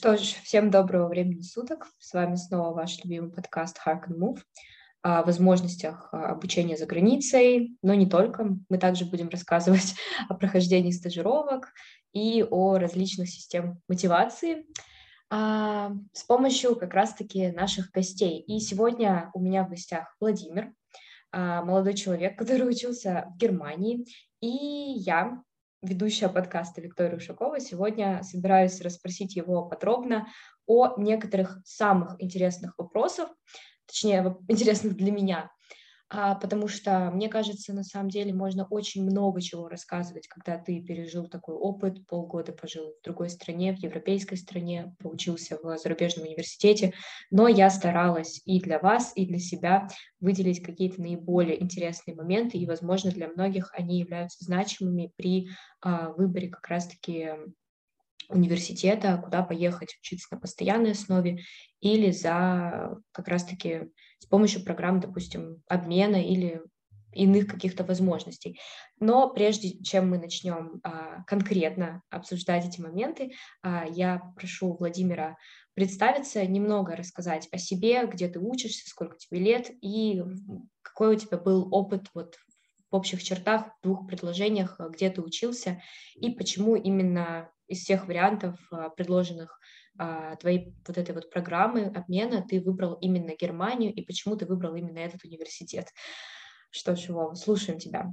что ж, всем доброго времени суток. С вами снова ваш любимый подкаст Hark and Move о возможностях а, обучения за границей, но не только. Мы также будем рассказывать о прохождении стажировок и о различных системах мотивации а, с помощью как раз-таки наших гостей. И сегодня у меня в гостях Владимир, а, молодой человек, который учился в Германии, и я, ведущая подкаста Виктория Ушакова, сегодня собираюсь расспросить его подробно о некоторых самых интересных вопросах, точнее, интересных для меня, потому что, мне кажется, на самом деле можно очень много чего рассказывать, когда ты пережил такой опыт, полгода пожил в другой стране, в европейской стране, поучился в зарубежном университете, но я старалась и для вас, и для себя выделить какие-то наиболее интересные моменты, и, возможно, для многих они являются значимыми при а, выборе как раз-таки университета, куда поехать учиться на постоянной основе или за как раз-таки с помощью программ, допустим, обмена или иных каких-то возможностей. Но прежде чем мы начнем а, конкретно обсуждать эти моменты, а, я прошу Владимира представиться, немного рассказать о себе, где ты учишься, сколько тебе лет и какой у тебя был опыт вот в общих чертах, в двух предложениях, где ты учился и почему именно из всех вариантов, а, предложенных твоей вот этой вот программы обмена, ты выбрал именно Германию и почему ты выбрал именно этот университет. Что ж, Вова, слушаем тебя.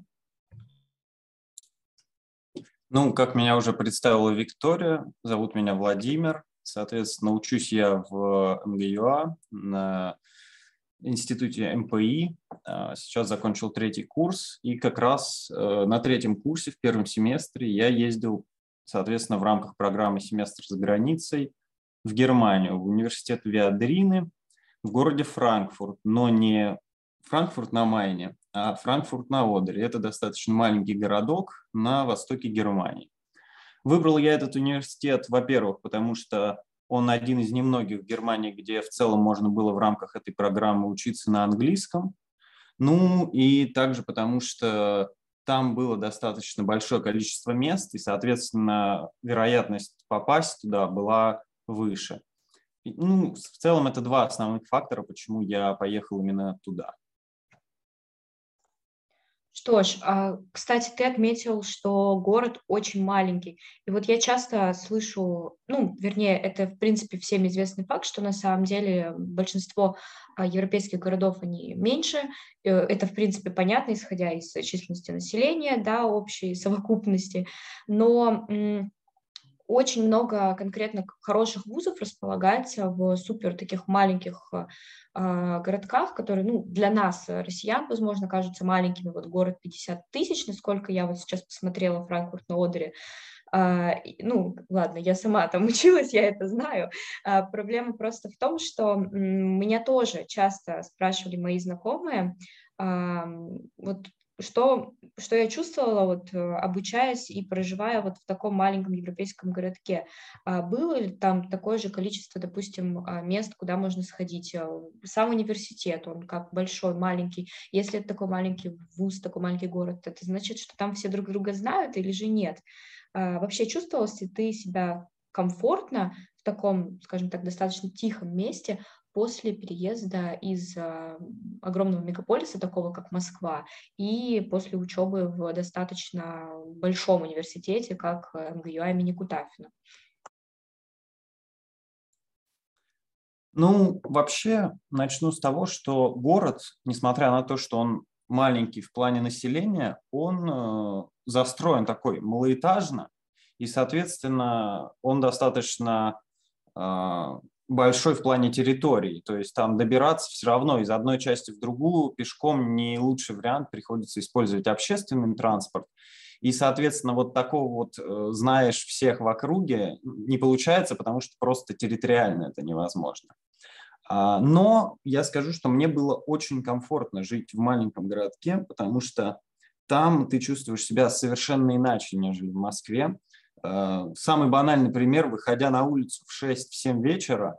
Ну, как меня уже представила Виктория, зовут меня Владимир. Соответственно, учусь я в МГЮА на институте МПИ. А, сейчас закончил третий курс, и как раз э, на третьем курсе в первом семестре я ездил соответственно, в рамках программы «Семестр за границей» в Германию, в университет Виадрины в городе Франкфурт, но не Франкфурт на Майне, а Франкфурт на Одере. Это достаточно маленький городок на востоке Германии. Выбрал я этот университет, во-первых, потому что он один из немногих в Германии, где в целом можно было в рамках этой программы учиться на английском. Ну и также потому, что там было достаточно большое количество мест, и, соответственно, вероятность попасть туда была выше. Ну, в целом это два основных фактора, почему я поехал именно туда. Что ж, а, кстати, ты отметил, что город очень маленький. И вот я часто слышу, ну, вернее, это, в принципе, всем известный факт, что на самом деле большинство а, европейских городов, они меньше. Э, это, в принципе, понятно, исходя из численности населения, да, общей совокупности. Но очень много конкретно хороших вузов располагается в супер таких маленьких э, городках, которые, ну, для нас, россиян, возможно, кажутся маленькими. Вот город 50 тысяч, насколько я вот сейчас посмотрела Франкфурт на Одере, Uh, ну, ладно, я сама там училась, я это знаю. Uh, проблема просто в том, что меня тоже часто спрашивали мои знакомые, вот что, что я чувствовала, вот, э, обучаясь и проживая вот в таком маленьком европейском городке? А было ли там такое же количество, допустим, а, мест, куда можно сходить? Э, сам университет, он как большой, маленький. Если это такой маленький вуз, такой маленький город, это значит, что там все друг друга знают или же нет? А, вообще чувствовалась ли ты себя комфортно в таком, скажем так, достаточно тихом месте, после переезда из а, огромного мегаполиса, такого как Москва, и после учебы в достаточно большом университете, как МГУА имени Кутафина. Ну, вообще, начну с того, что город, несмотря на то, что он маленький в плане населения, он э, застроен такой малоэтажно, и, соответственно, он достаточно а, большой в плане территории, то есть там добираться все равно из одной части в другую пешком не лучший вариант, приходится использовать общественный транспорт. И, соответственно, вот такого вот э, знаешь всех в округе не получается, потому что просто территориально это невозможно. А, но я скажу, что мне было очень комфортно жить в маленьком городке, потому что там ты чувствуешь себя совершенно иначе, нежели в Москве. Э, самый банальный пример, выходя на улицу в 6-7 вечера,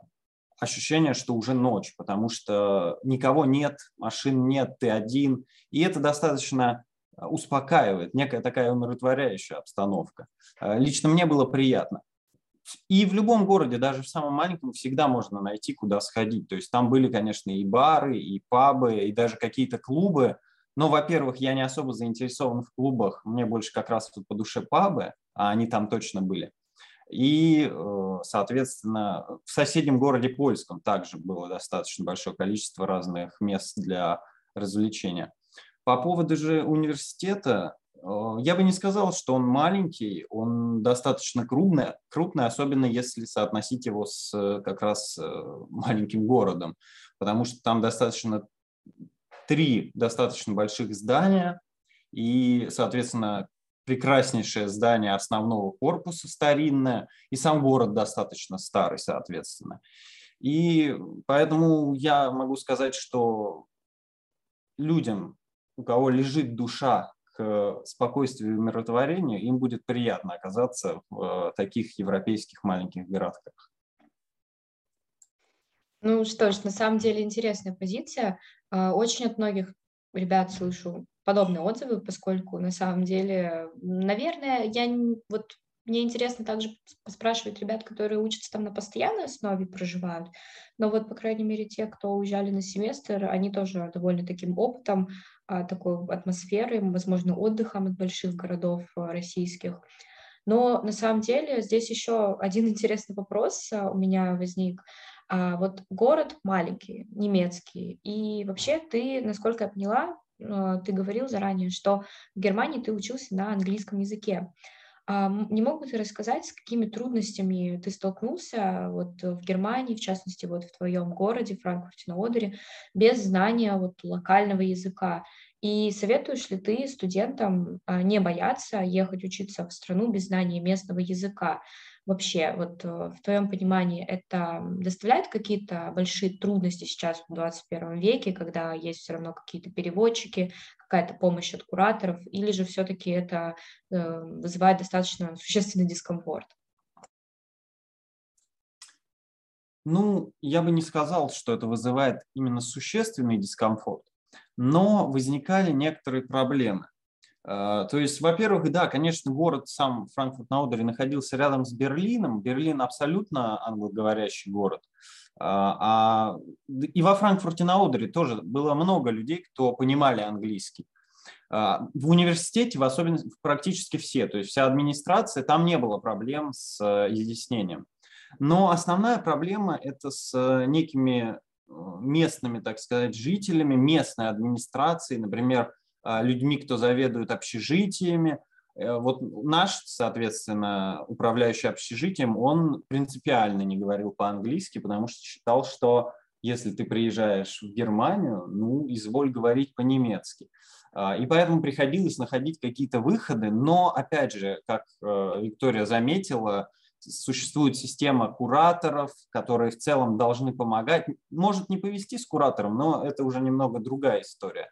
ощущение, что уже ночь, потому что никого нет, машин нет, ты один, и это достаточно э, успокаивает, некая такая умиротворяющая обстановка. Э, лично мне было приятно. и в любом городе, даже в самом маленьком, всегда можно найти, куда сходить. То есть там были, конечно, и бары, и пабы, и даже какие-то клубы. Но, во-первых, я не особо заинтересован в клубах. Мне больше как раз по душе пабы, а они там точно были. И, э, соответственно, в соседнем городе Польском также было достаточно большое количество разных мест для развлечения. По поводу же университета, э, я бы не сказал, что он маленький, он достаточно крупный, крупный, особенно если соотносить его с э, как раз маленьким городом, потому что там достаточно три достаточно больших здания, и, соответственно, прекраснейшее здание основного корпуса старинное, и сам город достаточно старый, соответственно. И поэтому я могу сказать, что людям, у кого лежит душа к спокойствию и умиротворению, им будет приятно оказаться в таких европейских маленьких городках. Ну что ж, на самом деле интересная позиция. А, очень от многих ребят слышу подобные отзывы, поскольку на самом деле, наверное, я вот мне интересно также поспрашивать ребят, которые учатся там на постоянной основе, проживают, но вот, по крайней мере, те, кто уезжали на семестр, они тоже довольно таким опытом, а, такой атмосферой, возможно, отдыхом от больших городов а, российских. Но на самом деле здесь еще один интересный вопрос а, у меня возник. Вот город маленький, немецкий, и вообще ты, насколько я поняла, Э, ты говорил заранее, что в Германии ты учился на английском языке. Не мог бы ты рассказать, с какими трудностями ты столкнулся вот в Германии, в частности, вот в твоем городе, Франкфурте на Одере, без знания вот локального языка? И советуешь ли ты студентам а, не бояться ехать учиться в страну без знания местного языка? Вообще, вот э, в твоем понимании это доставляет какие-то большие трудности сейчас в 21 веке, когда есть все равно какие-то переводчики, какая-то помощь от кураторов, или же все-таки это э, вызывает достаточно существенный дискомфорт? Ну, я бы не сказал, что это вызывает именно существенный дискомфорт, но возникали некоторые проблемы. А, то есть, во-первых, да, конечно, город сам Франкфурт на Одере находился рядом с Берлином. Берлин абсолютно англоговорящий город. А, а и во Франкфурте на Одере тоже было много людей, кто понимали английский. А, в университете, в особенности, практически все, то есть вся администрация, там не было проблем с э, изъяснением. Но основная проблема – это с э, некими э, местными, так сказать, жителями, местной администрацией, например, людьми, кто заведует общежитиями. Э, вот наш, соответственно, управляющий общежитием, он принципиально не говорил по-английски, потому что считал, что если ты приезжаешь в Германию, ну, изволь говорить по-немецки. А, и поэтому приходилось находить какие-то выходы, но, опять же, как э, Виктория заметила, существует система кураторов, которые в целом должны помогать. Может не повести с куратором, но это уже немного другая история.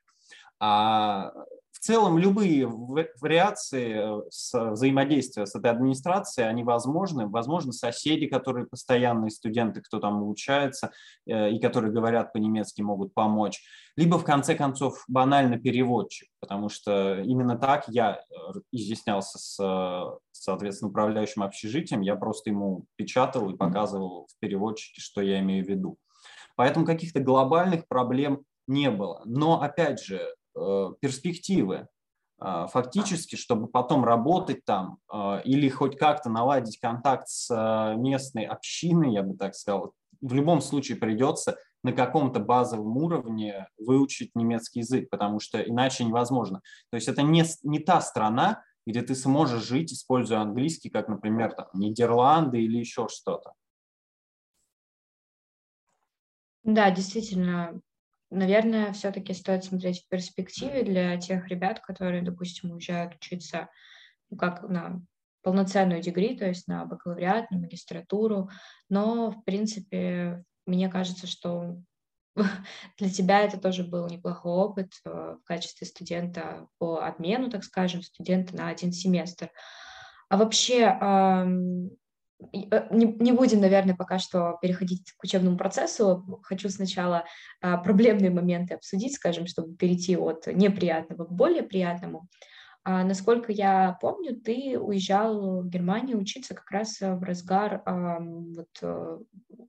А в целом любые вариации э, с взаимодействия с этой администрацией, они возможны. Возможно, соседи, которые постоянные студенты, кто там обучается э, и которые говорят по-немецки, могут помочь. Либо, в конце концов, банально переводчик, потому что именно так я э, изъяснялся с, соответственно, управляющим общежитием. Я просто ему печатал и показывал в переводчике, что я имею в виду. Поэтому каких-то глобальных проблем не было. Но, опять же, перспективы а, фактически, чтобы потом работать там а, или хоть как-то наладить контакт с а, местной общиной, я бы так сказал, в любом случае придется на каком-то базовом уровне выучить немецкий язык, потому что иначе невозможно. То есть это не, не та страна, где ты сможешь жить, используя английский, как, например, там, Нидерланды или еще что-то. Да, действительно, наверное, все-таки стоит смотреть в перспективе для тех ребят, которые, допустим, уезжают учиться ну, как на полноценную дегри, то есть на бакалавриат, на магистратуру. Но, в принципе, мне кажется, что для тебя это тоже был неплохой опыт э, в качестве студента по обмену, так скажем, студента на один семестр. А вообще, не, не будем, наверное, пока что переходить к учебному процессу. Хочу сначала а, проблемные моменты обсудить, скажем, чтобы перейти от неприятного к более приятному. А, насколько я помню, ты уезжал в Германию учиться как раз в разгар а, вот, э,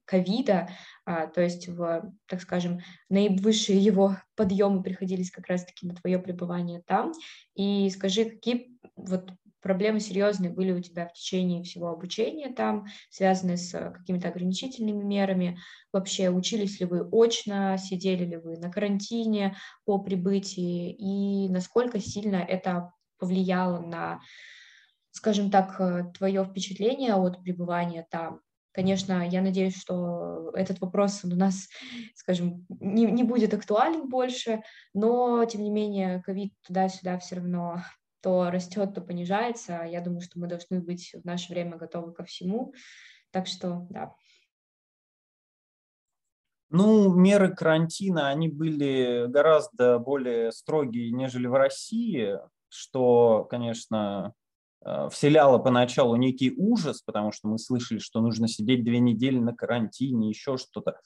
ковида, то есть, в, так скажем, наивысшие его подъемы приходились как раз-таки на твое пребывание там. И скажи, какие вот проблемы серьезные были у тебя в течение всего обучения там, связанные с какими-то ограничительными мерами? Вообще, учились ли вы очно, сидели ли вы на карантине по прибытии, и насколько сильно это повлияло на, скажем так, э, твое впечатление от пребывания там? Конечно, я надеюсь, что этот вопрос у нас, скажем, не, не будет актуален больше, но, тем не менее, ковид туда-сюда все равно то растет, то понижается. Я думаю, что мы должны быть в наше время готовы ко всему. Так что, да. Ну, меры карантина, они были гораздо более строгие, нежели в России, что, конечно, э, вселяло поначалу некий ужас, потому что мы слышали, что нужно сидеть две недели на карантине, еще что-то.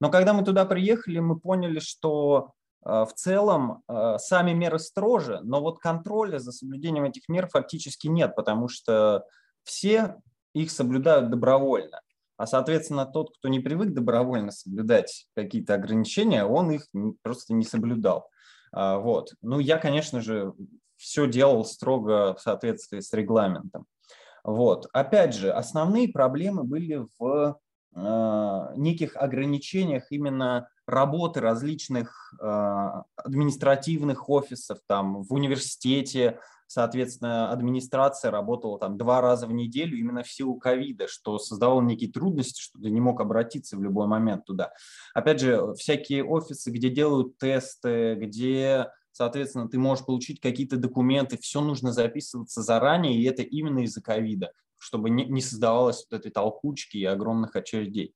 Но когда мы туда приехали, мы поняли, что в целом э, сами меры строже, но вот контроля за соблюдением этих мер фактически нет, потому что все их соблюдают добровольно. А, соответственно, тот, кто не привык добровольно соблюдать какие-то ограничения, он их просто не соблюдал. А, вот. Ну, я, конечно же, все делал строго в соответствии с регламентом. Вот. Опять же, основные проблемы были в э, неких ограничениях именно работы различных э, административных офисов там в университете, соответственно, администрация работала там два раза в неделю именно в силу ковида, что создавало некие трудности, что ты не мог обратиться в любой момент туда. Опять же, всякие офисы, где делают тесты, где соответственно, ты можешь получить какие-то документы, все нужно записываться заранее, и это именно из-за ковида, чтобы не, не создавалось вот этой толкучки и огромных очередей.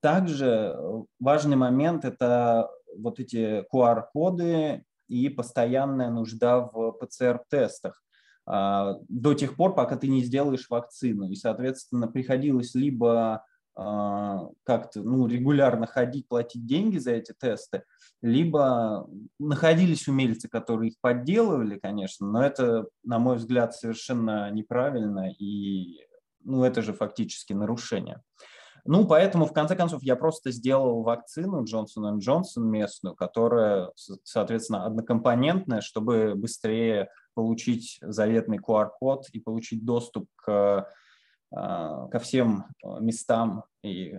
Также э, важный момент – это вот эти QR-коды и постоянная нужда в ПЦР-тестах а, до тех пор, пока ты не сделаешь вакцину. И, соответственно, приходилось либо а, как-то ну, регулярно ходить, платить деньги за эти тесты, либо находились умельцы, которые их подделывали, конечно, но это, на мой взгляд, совершенно неправильно, и ну, это же фактически нарушение. Ну, поэтому, в конце концов, я просто сделал вакцину Johnson Johnson местную, которая, соответственно, однокомпонентная, чтобы быстрее получить заветный QR-код и получить доступ к а, ко всем а, местам, и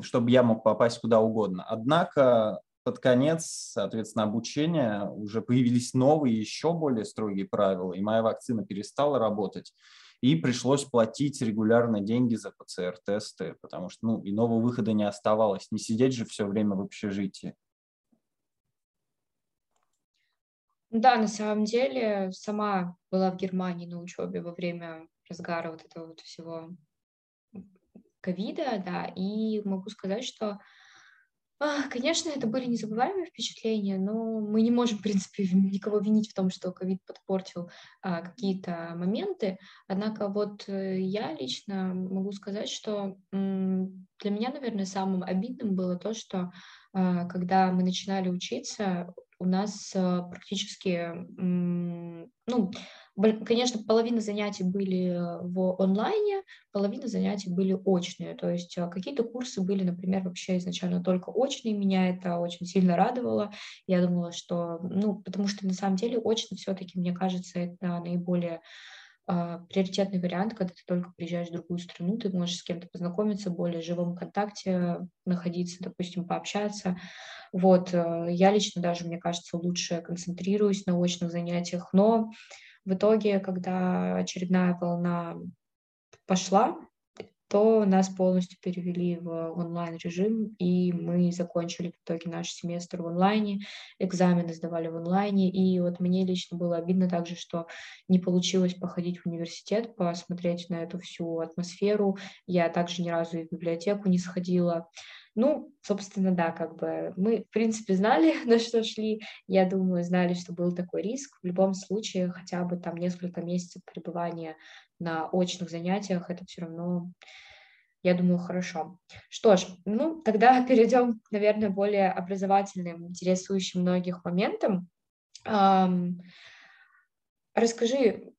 чтобы я мог попасть куда угодно. Однако под конец, соответственно, обучения уже появились новые, еще более строгие правила, и моя вакцина перестала работать, и пришлось платить регулярно деньги за ПЦР-тесты, потому что ну, иного выхода не оставалось, не сидеть же все время в общежитии. Да, на самом деле, сама была в Германии на учебе во время разгара вот этого вот всего ковида, да, и могу сказать, что, конечно, это были незабываемые впечатления, но мы не можем, в принципе, никого винить в том, что ковид подпортил а, какие-то моменты, однако вот э, я лично могу сказать, что для меня, наверное, самым обидным было то, что а, когда мы начинали учиться, у нас а, практически, ну, Конечно, половина занятий были э, в онлайне, половина занятий были очные. То есть э, какие-то курсы были, например, вообще изначально только очные. Меня это очень сильно радовало. Я думала, что, ну, потому что на самом деле очно все-таки, мне кажется, это наиболее Uh, приоритетный вариант, когда ты только приезжаешь в другую страну, ты можешь с кем-то познакомиться, более живом контакте находиться, допустим, пообщаться. Вот, я лично даже, мне кажется, лучше концентрируюсь на очных занятиях, но в итоге, когда очередная волна пошла, то нас полностью перевели в онлайн-режим, и мы закончили в итоге наш семестр в онлайне, экзамены сдавали в онлайне, и вот мне лично было обидно также, что не получилось походить в университет, посмотреть на эту всю атмосферу. Я также ни разу и в библиотеку не сходила. Ну, собственно, да, как бы мы, в принципе, знали, на что шли. Я думаю, знали, что был такой риск. В любом случае, хотя бы там несколько месяцев пребывания на очных занятиях, это все равно, я думаю, хорошо. Что ж, ну, тогда перейдем, наверное, более образовательным, интересующим многих моментам. расскажи,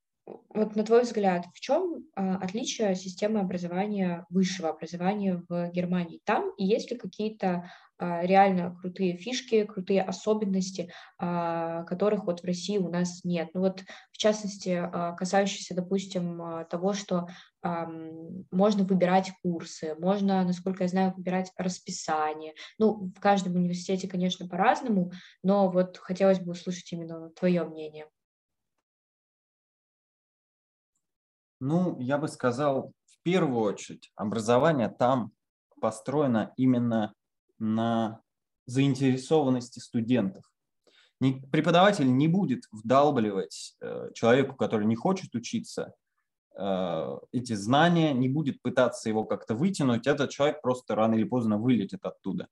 вот на твой взгляд, в чем а, отличие системы образования, высшего образования в Германии? Там есть ли какие-то а, реально крутые фишки, крутые особенности, а, которых вот в России у нас нет? Ну вот, в частности, а, касающиеся, допустим, а, того, что а, можно выбирать курсы, можно, насколько я знаю, выбирать расписание. Ну, в каждом университете, конечно, по-разному, но вот хотелось бы услышать именно твое мнение. Ну, я бы сказал, в первую очередь, образование там построено именно на заинтересованности студентов. Преподаватель не будет вдалбливать э, человеку, который не хочет учиться, э, эти знания, не будет пытаться его как-то вытянуть, этот человек просто рано или поздно вылетит оттуда.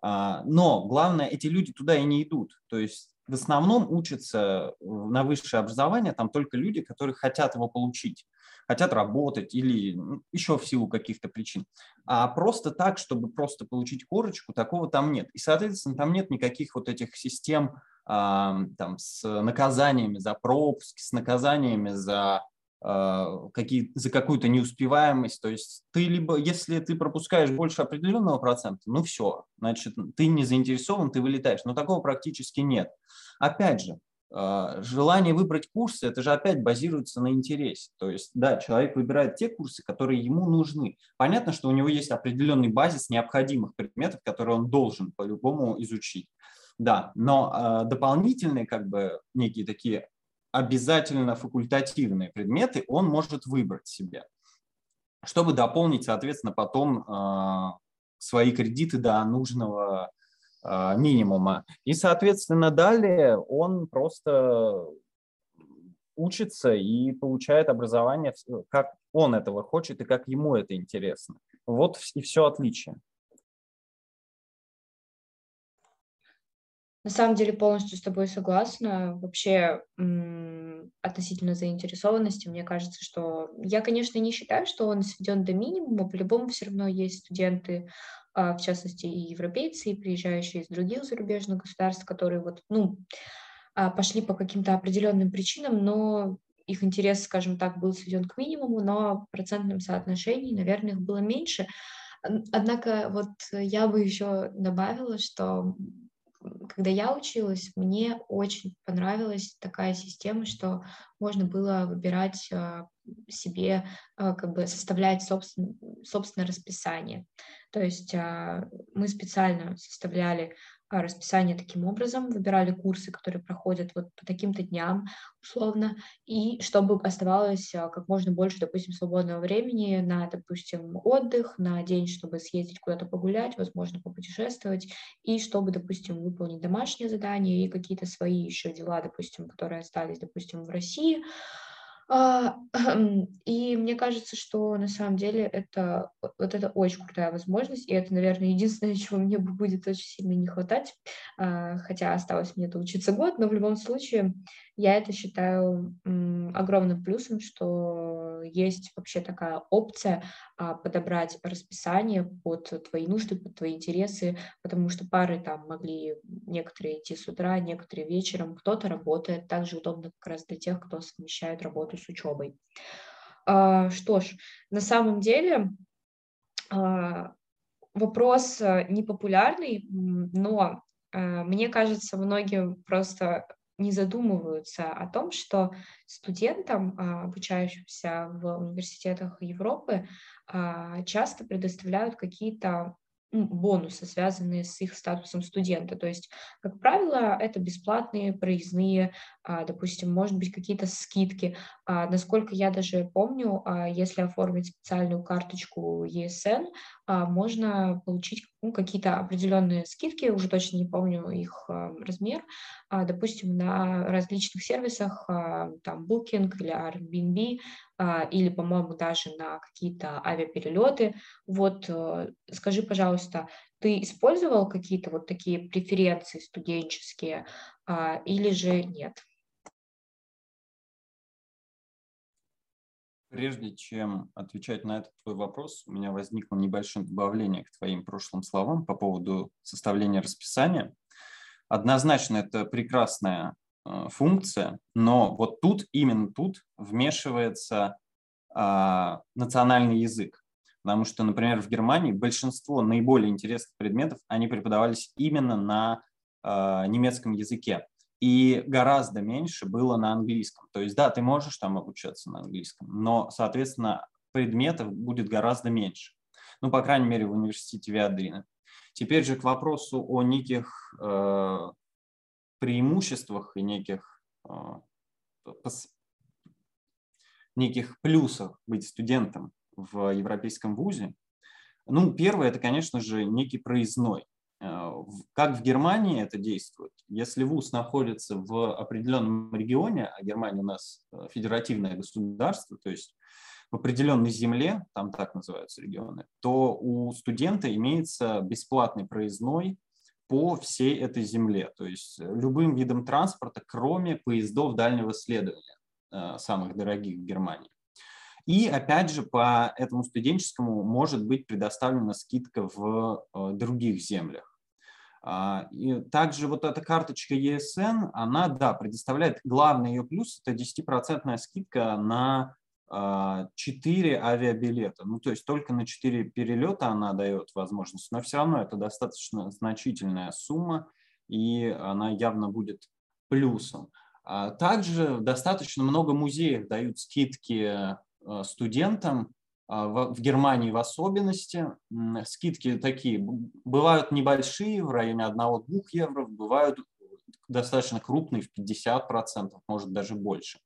А, но главное, эти люди туда и не идут. То есть в основном учатся на высшее образование там только люди, которые хотят его получить хотят работать или ну, еще в силу каких-то причин. А просто так, чтобы просто получить корочку, такого там нет. И, соответственно, там нет никаких вот этих систем там, с наказаниями за пропуск, с наказаниями за какие, за какую-то неуспеваемость. То есть ты либо, если ты пропускаешь больше определенного процента, ну все, значит, ты не заинтересован, ты вылетаешь. Но такого практически нет. Опять же, а, желание выбрать курсы, это же опять базируется на интересе. То есть, да, человек выбирает те курсы, которые ему нужны. Понятно, что у него есть определенный базис необходимых предметов, которые он должен по-любому изучить. Да, но э, дополнительные, как бы, некие такие обязательно факультативные предметы он может выбрать себе, чтобы дополнить, соответственно, потом э, свои кредиты до нужного а, минимума. И, соответственно, далее он просто учится и получает образование, как он этого хочет и как ему это интересно. Вот и все отличие. На самом деле полностью с тобой согласна. Вообще относительно заинтересованности, мне кажется, что я, конечно, не считаю, что он сведен до минимума. По-любому все равно есть студенты, а, в частности, и европейцы, и приезжающие из других зарубежных государств, которые вот, ну, а, пошли по каким-то определенным причинам, но их интерес, скажем так, был сведен к минимуму, но в процентном соотношении, наверное, их было меньше. Однако вот я бы еще добавила, что когда я училась, мне очень понравилась такая система, что можно было выбирать а, себе, а, как бы составлять собствен, собственное расписание. То есть а, мы специально составляли расписание таким образом, выбирали курсы, которые проходят вот по таким-то дням условно, и чтобы оставалось а, как можно больше, допустим, свободного времени на, допустим, отдых, на день, чтобы съездить куда-то погулять, возможно, попутешествовать, и чтобы, допустим, выполнить домашние задания и какие-то свои еще дела, допустим, которые остались, допустим, в России, а, и мне кажется, что на самом деле это вот это очень крутая возможность, и это, наверное, единственное, чего мне будет очень сильно не хватать, а, хотя осталось мне это учиться год, но в любом случае я это считаю огромным плюсом, что есть вообще такая опция а, подобрать расписание под твои нужды, под твои интересы, потому что пары там могли некоторые идти с утра, некоторые вечером, кто-то работает, также удобно как раз для тех, кто совмещает работу с учебой. А, что ж, на самом деле а, вопрос э, непопулярный, но э, мне кажется, многим просто не задумываются о том, что студентам, а, обучающимся в университетах Европы, а, часто предоставляют какие-то бонусы, связанные с их статусом студента. То есть, как правило, это бесплатные проездные, а, допустим, может быть, какие-то скидки. Насколько я даже помню, если оформить специальную карточку ESN, можно получить ну, какие-то определенные скидки, уже точно не помню их размер, допустим, на различных сервисах, там, Booking или Airbnb, или, по-моему, даже на какие-то авиаперелеты. Вот э, скажи, пожалуйста, ты использовал какие-то вот такие преференции студенческие или же нет? Прежде чем отвечать на этот твой вопрос, у меня возникло небольшое добавление к твоим прошлым словам по поводу составления расписания. Однозначно это прекрасная функция, но вот тут, именно тут вмешивается а, национальный язык. Потому что, например, в Германии большинство наиболее интересных предметов, они преподавались именно на а, немецком языке. И гораздо меньше было на английском. То есть, да, ты можешь там обучаться на английском, но, соответственно, предметов будет гораздо меньше. Ну, по крайней мере, в университете Виадрина. Теперь же к вопросу о неких э, преимуществах и неких, э, неких плюсах быть студентом в европейском вузе. Ну, первое, это, конечно же, некий проездной. Э, как в Германии это действует? Если вуз находится в определенном регионе, а Германия у нас э, федеративное государство, то есть в определенной земле, там так называются регионы, то у студента имеется бесплатный проездной по всей этой земле, то есть любым видом транспорта, кроме поездов дальнего следования, э, самых дорогих в Германии. И опять же, по этому студенческому может быть предоставлена скидка в э, других землях. А, и также вот эта карточка ESN, она, да, предоставляет, главный ее плюс – это 10% скидка на 4 а, авиабилета. Ну, то есть только на 4 перелета она дает возможность, но все равно это достаточно значительная сумма, и она явно будет плюсом. А также достаточно много музеев дают скидки Э, студентам, а, в Германии в особенности. Скидки такие бывают небольшие, в районе 1-2 евро, бывают достаточно крупные, в 50%, может даже больше.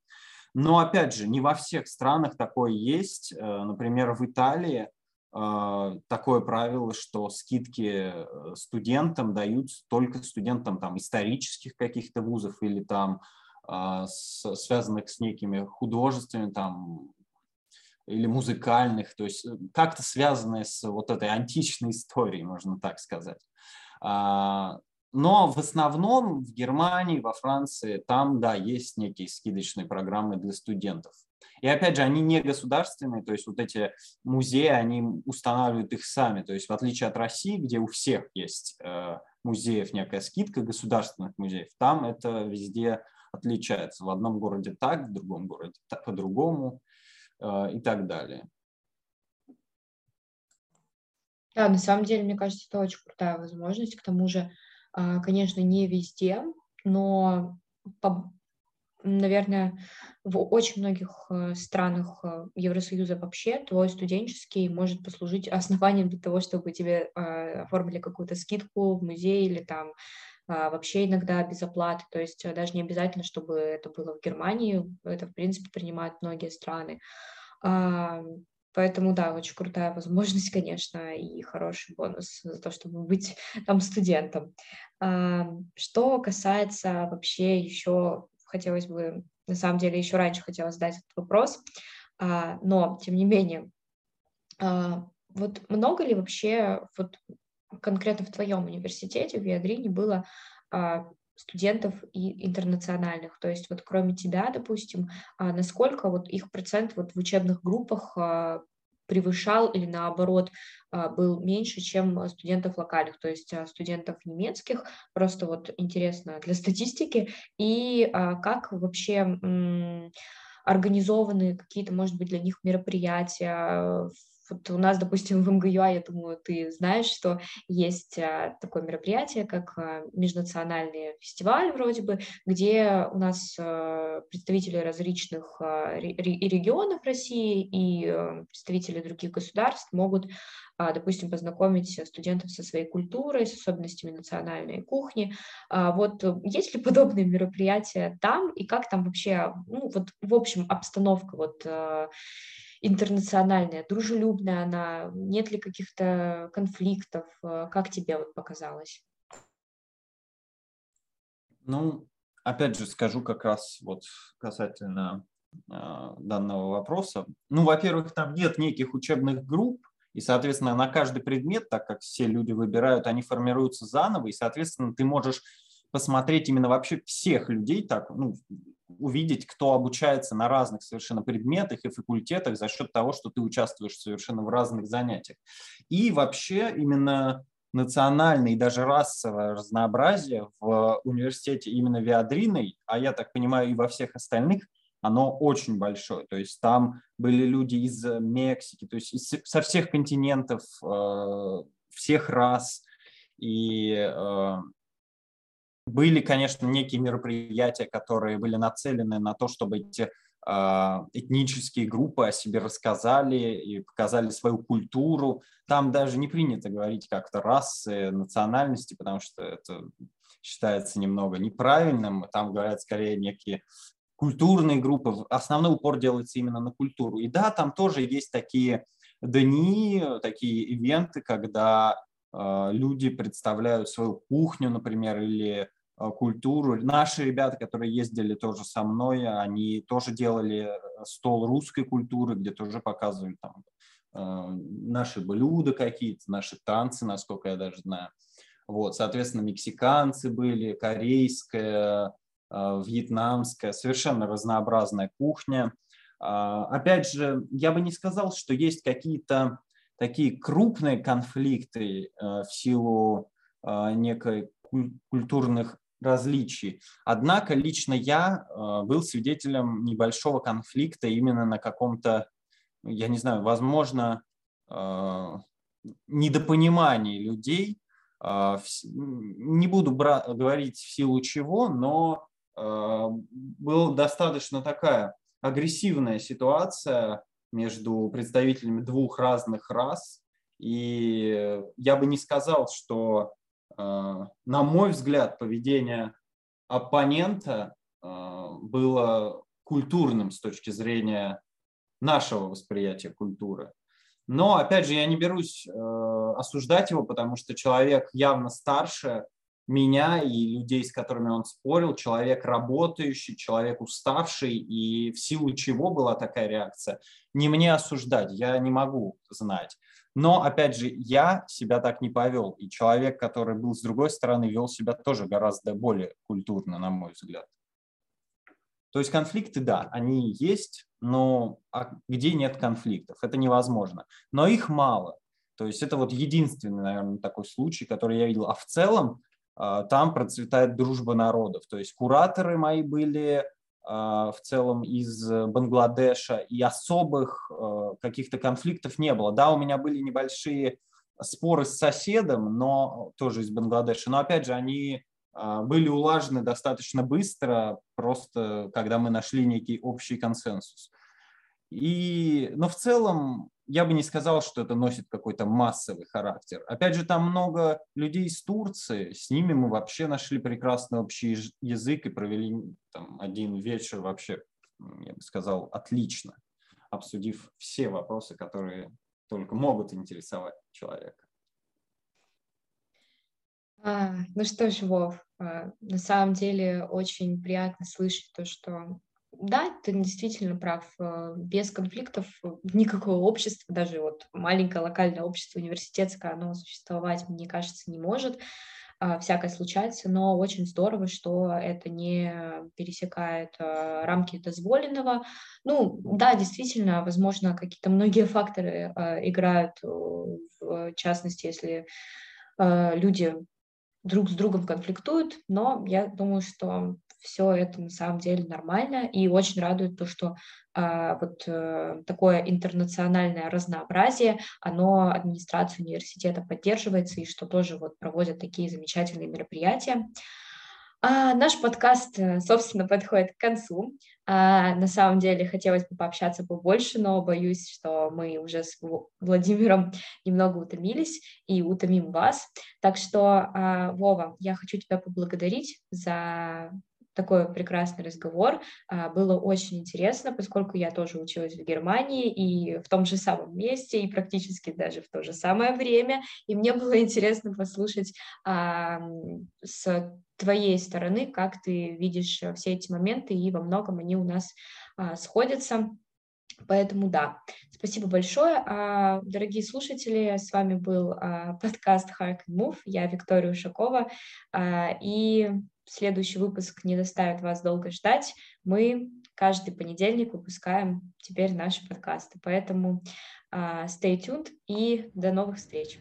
Но опять же, не во всех странах такое есть. Э, например, в Италии э, такое правило, что скидки студентам дают только студентам там, исторических каких-то вузов или там связанных с некими художественными там, или музыкальных, то есть э, как-то связанные с вот этой античной историей, можно так сказать. Но в основном в Германии, во Франции, там, да, есть некие скидочные программы для студентов. И опять же, они не государственные, то есть вот эти музеи, они устанавливают их сами. То есть в отличие от России, где у всех есть э, музеев некая скидка, государственных музеев, там это везде отличается. В одном городе так, в другом городе по-другому. А, и так далее. Да, на самом деле, мне кажется, это очень крутая возможность. К тому же, конечно, не везде, но, наверное, в очень многих э, странах э, Евросоюза вообще твой студенческий может послужить основанием для того, чтобы тебе а, оформили какую-то скидку в музее или там вообще иногда без оплаты, то есть э, даже не обязательно, чтобы это было в Германии, это, в принципе, принимают многие страны. Поэтому, да, очень крутая возможность, конечно, и хороший бонус за то, чтобы быть там студентом. Что касается вообще еще, хотелось бы, на самом деле, еще раньше хотела задать этот вопрос, а, но, тем не менее, а, вот много ли вообще, вот конкретно в твоем университете, в Виадрине, было а, студентов и интернациональных. То есть вот кроме тебя, допустим, а насколько вот их процент вот в учебных группах а, превышал или наоборот а, был меньше, чем студентов локальных, то есть студентов немецких. Просто вот интересно для статистики. И как вообще организованы какие-то, может быть, для них мероприятия вот у нас, допустим, в МГЮА, я думаю, ты знаешь, что есть а, такое мероприятие, как а, межнациональный фестиваль вроде бы, где у нас а, представители различных и регионов России, и представители других государств могут допустим, познакомить студентов со своей культурой, с особенностями национальной кухни. Вот есть ли подобные мероприятия там, и как там вообще, ну, вот, в общем, обстановка вот интернациональная, дружелюбная она, нет ли каких-то конфликтов, э, как тебе вот показалось? Ну, опять же скажу как раз вот касательно э, данного вопроса. Ну, во-первых, там нет неких учебных групп, и, соответственно, на каждый предмет, так как все люди выбирают, они формируются заново, и, соответственно, ты можешь посмотреть именно вообще всех людей, так, ну, увидеть, кто обучается на разных совершенно предметах и факультетах за счет того, что ты участвуешь совершенно в разных занятиях. И вообще именно национальное и даже расовое разнообразие в университете именно Виадриной, а я так понимаю и во всех остальных, оно очень большое. То есть там были люди из Мексики, то есть из, со всех континентов, э, всех рас. И э, были, конечно, некие мероприятия, которые были нацелены на то, чтобы эти а, этнические группы о себе рассказали и показали свою культуру. Там даже не принято говорить как-то расы, национальности, потому что это считается немного неправильным. Там говорят скорее некие культурные группы. Основной упор делается именно на культуру. И да, там тоже есть такие дни, такие ивенты, когда люди представляют свою кухню, например, или Э, культуру. Наши ребята, которые ездили тоже со мной, они тоже делали э, стол русской культуры, где тоже показывали там э, наши блюда какие-то, наши танцы, насколько я даже знаю. Вот, соответственно, мексиканцы были, корейская, вьетнамская, совершенно разнообразная кухня. А, опять же, я бы не сказал, что есть какие-то такие крупные конфликты в силу некой культурных различий. Однако лично я э, был свидетелем небольшого конфликта именно на каком-то, я не знаю, возможно, э, недопонимании людей. Э, не буду говорить в силу чего, но была достаточно такая агрессивная ситуация между представителями двух разных рас. И я бы не сказал, что Э, на мой взгляд, поведение оппонента э, было культурным с точки зрения нашего восприятия культуры. Но, опять же, я не берусь э, осуждать его, потому что человек явно старше меня и людей, с которыми он спорил, человек работающий, человек уставший, и в силу чего была такая реакция, не мне осуждать, я не могу знать. Но, опять же, я себя так не повел. И человек, который был с другой стороны, вел себя тоже гораздо более культурно, на мой взгляд. То есть конфликты, да, они есть, но а где нет конфликтов? Это невозможно. Но их мало. То есть это вот единственный, наверное, такой случай, который я видел. А в целом там процветает дружба народов. То есть кураторы мои были а, в целом из Бангладеша, и особых а, каких-то конфликтов не было. Да, у меня были небольшие споры с соседом, но тоже из Бангладеша, но опять же они а, были улажены достаточно быстро, просто когда мы нашли некий общий консенсус. И, но в целом я бы не сказал, что это носит какой-то массовый характер. Опять же, там много людей из Турции, с ними мы вообще нашли прекрасный общий язык и провели там, один вечер вообще, я бы сказал, отлично, обсудив все вопросы, которые только могут интересовать человека. А, ну что ж, Вов, а, на самом деле очень приятно слышать то, что да, ты действительно прав. Э, без конфликтов э, никакого общества, даже вот маленькое локальное общество университетское, оно существовать, мне кажется, не может. А, всякое случается, но очень здорово, что это не пересекает э, рамки дозволенного. Ну, да, действительно, возможно, какие-то многие факторы играют, в частности, если люди друг с другом конфликтуют, но я думаю, что все это на самом деле нормально, и очень радует то, что а, вот а, такое интернациональное разнообразие, оно администрацией университета поддерживается, и что тоже вот проводят такие замечательные мероприятия. А, наш подкаст, э, собственно, подходит к концу. А, на самом деле хотелось бы пообщаться побольше, но боюсь, что мы уже с Владимиром немного утомились и утомим вас. Так что, а, Вова, я хочу тебя поблагодарить за такой прекрасный разговор. А, было очень интересно, поскольку я тоже училась в Германии и в том же самом месте, и практически даже в то же самое время. И мне было интересно послушать а, с твоей стороны, как ты видишь все эти моменты, и во многом они у нас а, сходятся. Поэтому да, спасибо большое. Дорогие слушатели, с вами был подкаст Hark and Move. Я Виктория Ушакова. И следующий выпуск не заставит вас долго ждать. Мы каждый понедельник выпускаем теперь наши подкасты. Поэтому uh, stay tuned и до новых встреч.